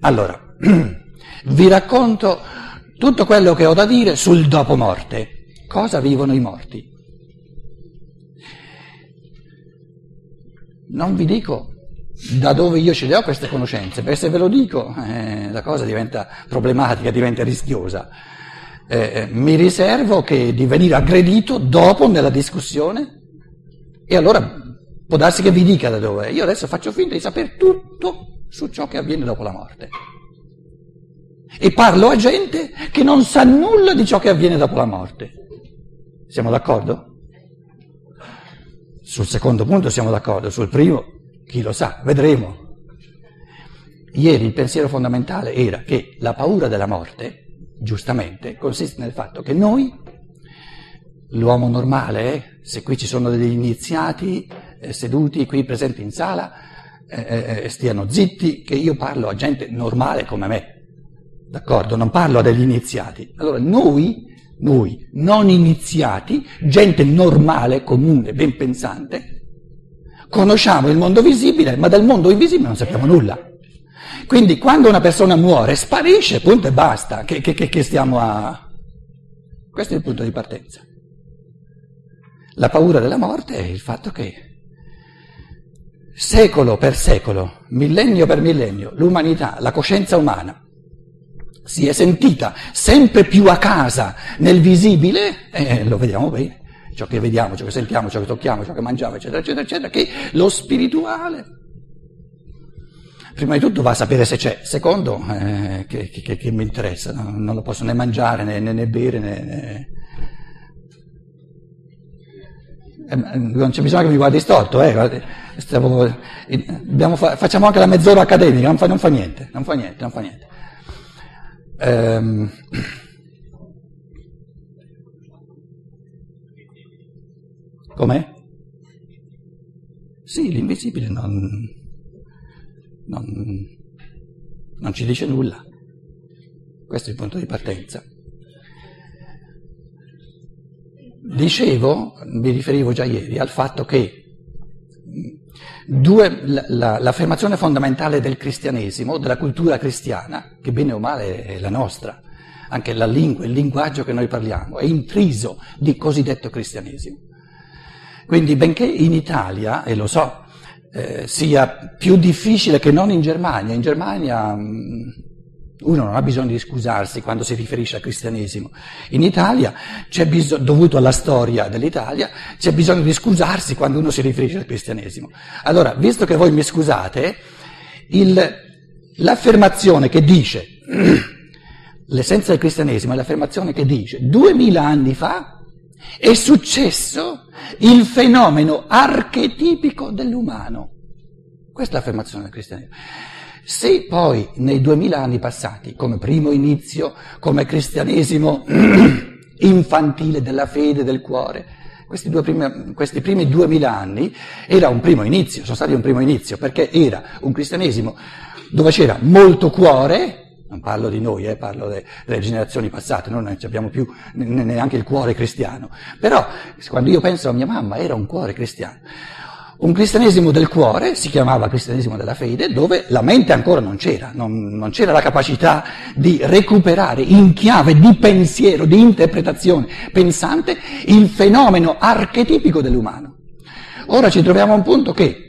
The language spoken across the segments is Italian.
Allora, vi racconto tutto quello che ho da dire sul dopo morte. Cosa vivono i morti? Non vi dico da dove io ce le ho queste conoscenze, perché se ve lo dico eh, la cosa diventa problematica, diventa rischiosa. Eh, eh, mi riservo di venire aggredito dopo nella discussione e allora può darsi che vi dica da dove. Io adesso faccio finta di sapere tutto su ciò che avviene dopo la morte. E parlo a gente che non sa nulla di ciò che avviene dopo la morte. Siamo d'accordo? Sul secondo punto siamo d'accordo, sul primo chi lo sa, vedremo. Ieri il pensiero fondamentale era che la paura della morte, giustamente, consiste nel fatto che noi, l'uomo normale, eh, se qui ci sono degli iniziati eh, seduti qui presenti in sala, eh, eh, eh, stiano zitti, che io parlo a gente normale come me, d'accordo? Non parlo a degli iniziati. Allora noi, noi non iniziati, gente normale, comune, ben pensante, Conosciamo il mondo visibile, ma del mondo invisibile non sappiamo nulla. Quindi quando una persona muore, sparisce, punto e basta, che, che, che stiamo a... Questo è il punto di partenza. La paura della morte è il fatto che secolo per secolo, millennio per millennio, l'umanità, la coscienza umana, si è sentita sempre più a casa nel visibile, e lo vediamo bene, ciò che vediamo, ciò che sentiamo, ciò che tocchiamo, ciò che mangiamo, eccetera, eccetera, eccetera, che lo spirituale, prima di tutto va a sapere se c'è, secondo, eh, che, che, che, mi interessa, no? non lo posso né mangiare né, né, né bere né, né... Eh, non c'è bisogno che mi guardi storto, eh. Stavo, abbiamo, facciamo anche la mezz'ora accademica, non fa, non fa niente, non fa niente, non fa niente. Ehm, Com'è? Sì, l'invisibile non, non, non ci dice nulla. Questo è il punto di partenza. Dicevo, mi riferivo già ieri, al fatto che due, la, l'affermazione fondamentale del cristianesimo, della cultura cristiana, che bene o male è la nostra, anche la lingua, il linguaggio che noi parliamo, è intriso di cosiddetto cristianesimo. Quindi benché in Italia, e lo so, eh, sia più difficile che non in Germania, in Germania mh, mm, uno non ha bisogno di scusarsi quando si riferisce al cristianesimo. In Italia, c'è bisogno, dovuto alla storia dell'Italia, c'è bisogno di scusarsi quando uno si riferisce al cristianesimo. Allora, visto che voi mi scusate, il, l'affermazione che dice, l'essenza del cristianesimo è l'affermazione che dice, duemila anni fa è successo il fenomeno archetipico dell'umano. Questa è l'affermazione del cristianesimo. Se poi nei duemila anni passati, come primo inizio, come cristianesimo infantile della fede, del cuore, questi, primi, questi primi duemila anni era un primo inizio, sono stati un primo inizio, perché era un cristianesimo dove c'era molto cuore, non parlo di noi, eh, parlo de, delle generazioni passate, noi non abbiamo più neanche il cuore cristiano. Però quando io penso a mia mamma era un cuore cristiano. Un cristianesimo del cuore si chiamava cristianesimo della fede, dove la mente ancora non c'era, non, non c'era la capacità di recuperare in chiave di pensiero, di interpretazione pensante il fenomeno archetipico dell'umano. Ora ci troviamo a un punto che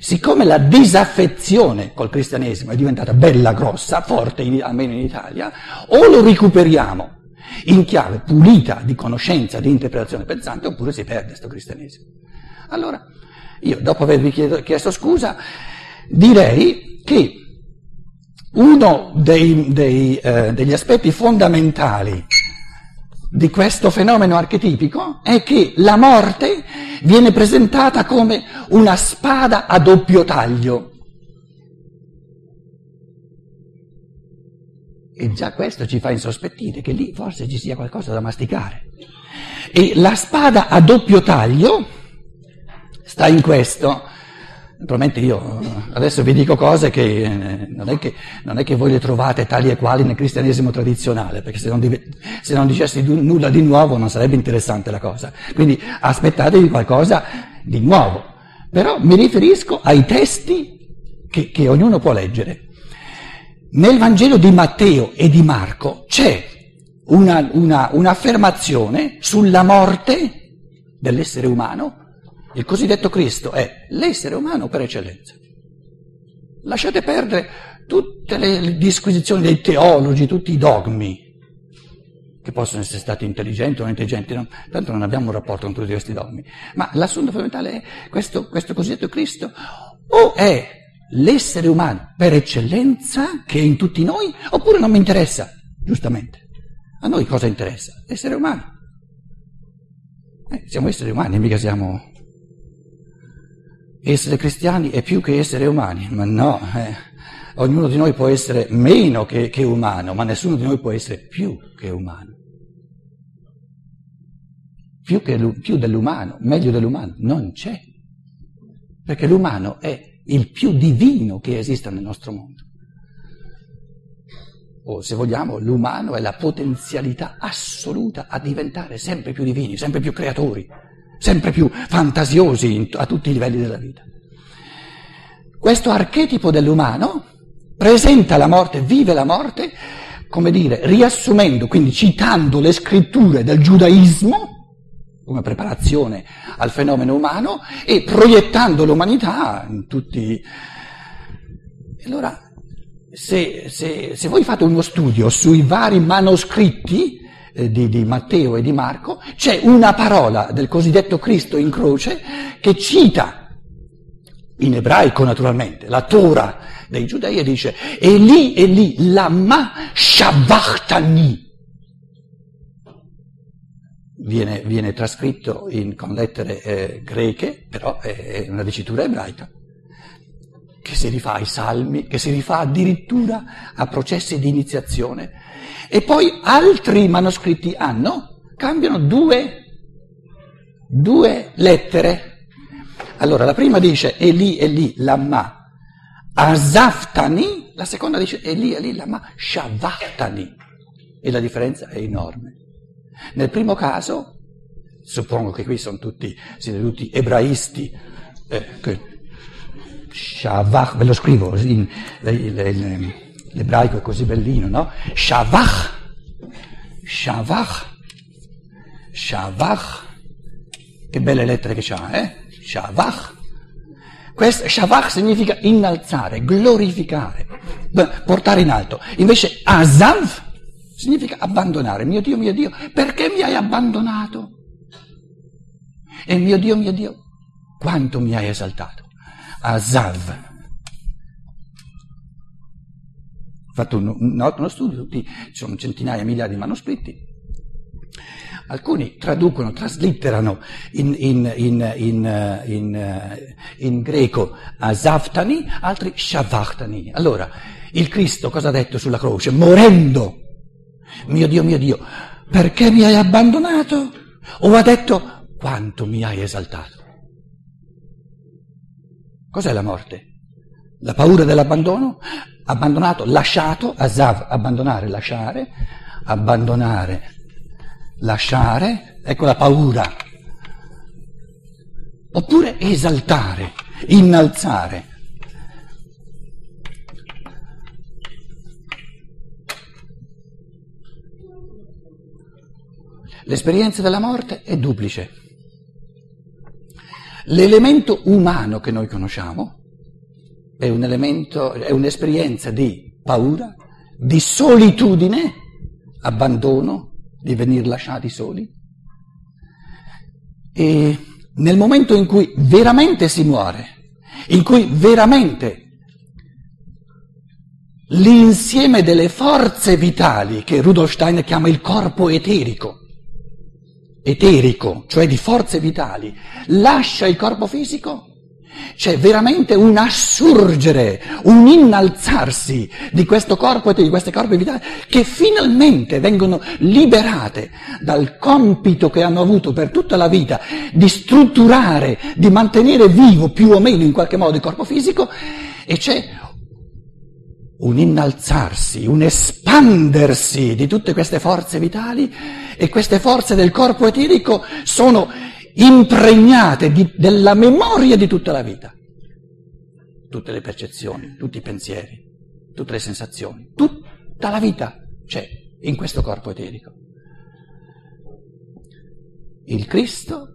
Siccome la disaffezione col cristianesimo è diventata bella grossa, forte in, almeno in Italia, o lo recuperiamo in chiave pulita di conoscenza, di interpretazione pensante, oppure si perde questo cristianesimo. Allora, io dopo avervi chiesto scusa, direi che uno dei, dei, eh, degli aspetti fondamentali di questo fenomeno archetipico è che la morte viene presentata come una spada a doppio taglio. E già questo ci fa insospettire che lì forse ci sia qualcosa da masticare. E la spada a doppio taglio sta in questo. Naturalmente io adesso vi dico cose che eh, non è che, non è che voi le trovate tali e quali nel cristianesimo tradizionale, perché se non, se non dicessi nulla di nuovo non sarebbe interessante la cosa. Quindi aspettatevi qualcosa di nuovo. Però mi riferisco ai testi che, che ognuno può leggere. nel Vangelo di Matteo e di Marco c'è una, una, un'affermazione sulla morte dell'essere umano. Il cosiddetto Cristo è l'essere umano per eccellenza. Lasciate perdere tutte le disquisizioni dei teologi, tutti i dogmi, che possono essere stati intelligenti o non intelligenti, no? tanto non abbiamo un rapporto con tutti questi dogmi. Ma l'assunto fondamentale è questo, questo cosiddetto Cristo o è l'essere umano per eccellenza che è in tutti noi, oppure non mi interessa, giustamente. A noi cosa interessa? Essere umani. Eh, siamo esseri umani, mica siamo... Essere cristiani è più che essere umani, ma no, eh. ognuno di noi può essere meno che, che umano, ma nessuno di noi può essere più che umano. Più, che, più dell'umano, meglio dell'umano, non c'è, perché l'umano è il più divino che esista nel nostro mondo o se vogliamo l'umano è la potenzialità assoluta a diventare sempre più divini, sempre più creatori, sempre più fantasiosi a tutti i livelli della vita. Questo archetipo dell'umano presenta la morte, vive la morte, come dire, riassumendo, quindi citando le scritture del giudaismo come preparazione al fenomeno umano e proiettando l'umanità in tutti. Allora se, se, se, voi fate uno studio sui vari manoscritti eh, di, di, Matteo e di Marco, c'è una parola del cosiddetto Cristo in croce che cita, in ebraico naturalmente, la Torah dei giudei e dice, e lì e lì, lama shabbachtani. Viene, viene trascritto in, con lettere eh, greche, però è una dicitura ebraica che si rifà ai salmi, che si rifà addirittura a processi di iniziazione. E poi altri manoscritti hanno, cambiano due, due lettere. Allora, la prima dice Eli, Eli, Lama, Azaftani, la seconda dice Eli, Eli, Lama, Shavahtani. E la differenza è enorme. Nel primo caso, suppongo che qui sono tutti, siete tutti ebraisti, eh, che Shavach, ve lo scrivo, in, l'ebraico è così bellino, no? Shavach, Shavach, Shavach, che belle lettere che c'ha, eh? Shavach. Questo, Shavach significa innalzare, glorificare, portare in alto. Invece Azav significa abbandonare. Mio Dio, mio Dio, perché mi hai abbandonato? E mio Dio, mio Dio, quanto mi hai esaltato? Azav. Ho fatto un, uno studio, tutti, ci sono centinaia, migliaia di manoscritti. Alcuni traducono, traslitterano in, in, in, in greco Azaftani, altri Shavachtani. Allora, il Cristo cosa ha detto sulla croce? Morendo, mio Dio, mio Dio, perché mi hai abbandonato? O ha detto quanto mi hai esaltato? Cos'è la morte? La paura dell'abbandono? Abbandonato, lasciato, azav, abbandonare, lasciare, abbandonare, lasciare, ecco la paura. Oppure esaltare, innalzare. L'esperienza della morte è duplice. L'elemento umano che noi conosciamo è, un elemento, è un'esperienza di paura, di solitudine, abbandono, di venire lasciati soli. E nel momento in cui veramente si muore, in cui veramente l'insieme delle forze vitali che Rudolf Steiner chiama il corpo eterico, eterico, cioè di forze vitali, lascia il corpo fisico, c'è veramente un assurgere, un innalzarsi di questo corpo e di queste corpi vitali che finalmente vengono liberate dal compito che hanno avuto per tutta la vita di strutturare, di mantenere vivo più o meno in qualche modo il corpo fisico e c'è un innalzarsi, un espandersi di tutte queste forze vitali e queste forze del corpo eterico sono impregnate di, della memoria di tutta la vita. Tutte le percezioni, tutti i pensieri, tutte le sensazioni, tutta la vita c'è in questo corpo eterico. Il Cristo,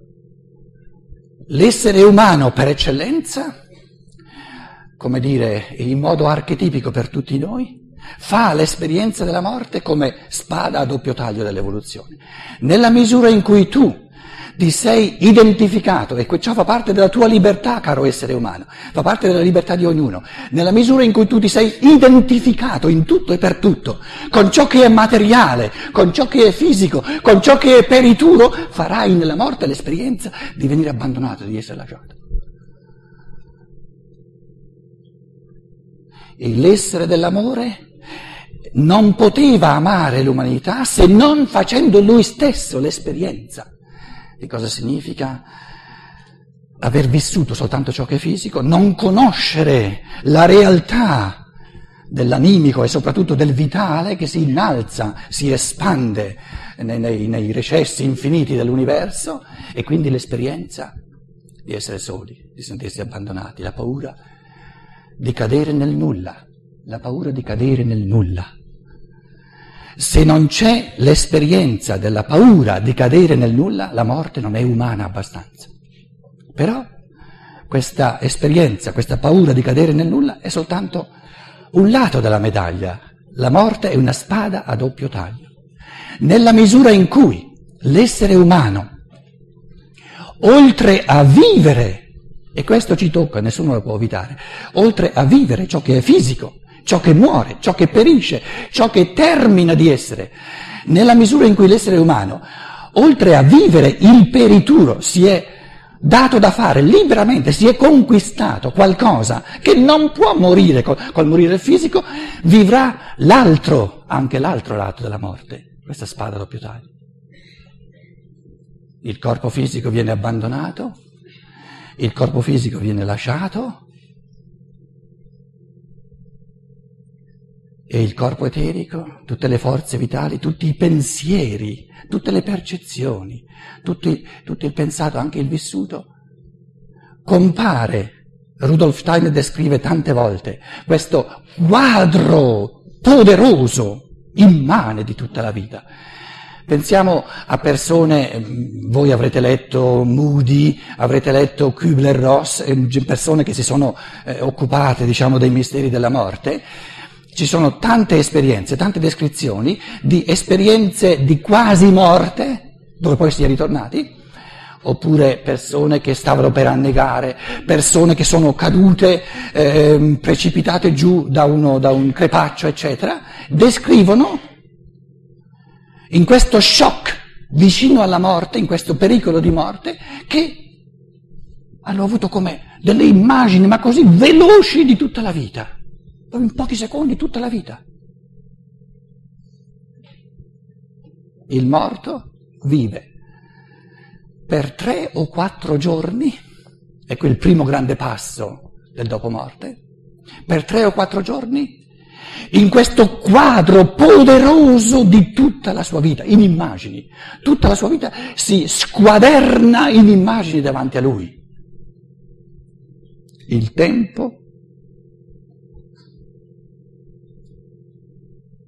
l'essere umano per eccellenza, come dire, in modo archetipico per tutti noi, fa l'esperienza della morte come spada a doppio taglio dell'evoluzione. Nella misura in cui tu ti sei identificato, e ciò fa parte della tua libertà, caro essere umano, fa parte della libertà di ognuno, nella misura in cui tu ti sei identificato in tutto e per tutto, con ciò che è materiale, con ciò che è fisico, con ciò che è perituro, farai nella morte l'esperienza di venire abbandonato, di essere lasciato. E l'essere dell'amore non poteva amare l'umanità se non facendo lui stesso l'esperienza. Di cosa significa? Aver vissuto soltanto ciò che è fisico, non conoscere la realtà dell'animico e soprattutto del vitale che si innalza, si espande nei, nei, nei recessi infiniti dell'universo e quindi l'esperienza di essere soli, di sentirsi abbandonati, la paura di cadere nel nulla, la paura di cadere nel nulla. Se non c'è l'esperienza della paura di cadere nel nulla, la morte non è umana abbastanza. Però questa esperienza, questa paura di cadere nel nulla è soltanto un lato della medaglia. La morte è una spada a doppio taglio. Nella misura in cui l'essere umano, oltre a vivere, e questo ci tocca, nessuno lo può evitare, oltre a vivere ciò che è fisico, ciò che muore, ciò che perisce, ciò che termina di essere. Nella misura in cui l'essere umano, oltre a vivere il perituro, si è dato da fare liberamente, si è conquistato qualcosa che non può morire col, col morire fisico, vivrà l'altro, anche l'altro lato della morte, questa spada doppio taglio. Il corpo fisico viene abbandonato, il corpo fisico viene lasciato, E il corpo eterico, tutte le forze vitali, tutti i pensieri, tutte le percezioni, tutti, tutto il pensato, anche il vissuto, compare. Rudolf Steiner descrive tante volte questo quadro poderoso, immane di tutta la vita. Pensiamo a persone, voi avrete letto Moody, avrete letto Kübler-Ross, persone che si sono eh, occupate, diciamo, dei misteri della morte, ci sono tante esperienze, tante descrizioni di esperienze di quasi morte, dove poi si è ritornati, oppure persone che stavano per annegare, persone che sono cadute, eh, precipitate giù da, uno, da un crepaccio, eccetera, descrivono in questo shock vicino alla morte, in questo pericolo di morte, che hanno avuto come delle immagini, ma così veloci di tutta la vita in pochi secondi tutta la vita. Il morto vive per tre o quattro giorni, ecco il primo grande passo del dopo morte, per tre o quattro giorni in questo quadro poderoso di tutta la sua vita, in immagini. Tutta la sua vita si squaderna in immagini davanti a lui. Il tempo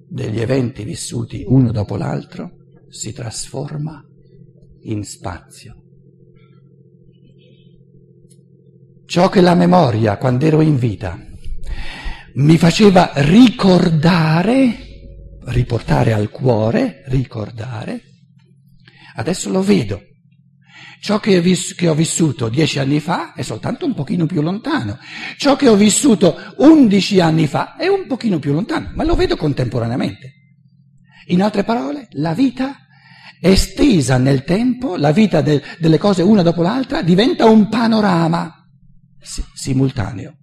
degli eventi vissuti uno dopo l'altro si trasforma in spazio. Ciò che la memoria, quando ero in vita, mi faceva ricordare, riportare al cuore, ricordare, adesso lo vedo Ciò che vis- che ho vissuto dieci anni fa è soltanto un pochino più lontano. Ciò che ho vissuto undici anni fa è un pochino più lontano, ma lo vedo contemporaneamente. In altre parole, la vita estesa nel tempo, la vita de- delle cose una dopo l'altra, diventa un panorama simultaneo.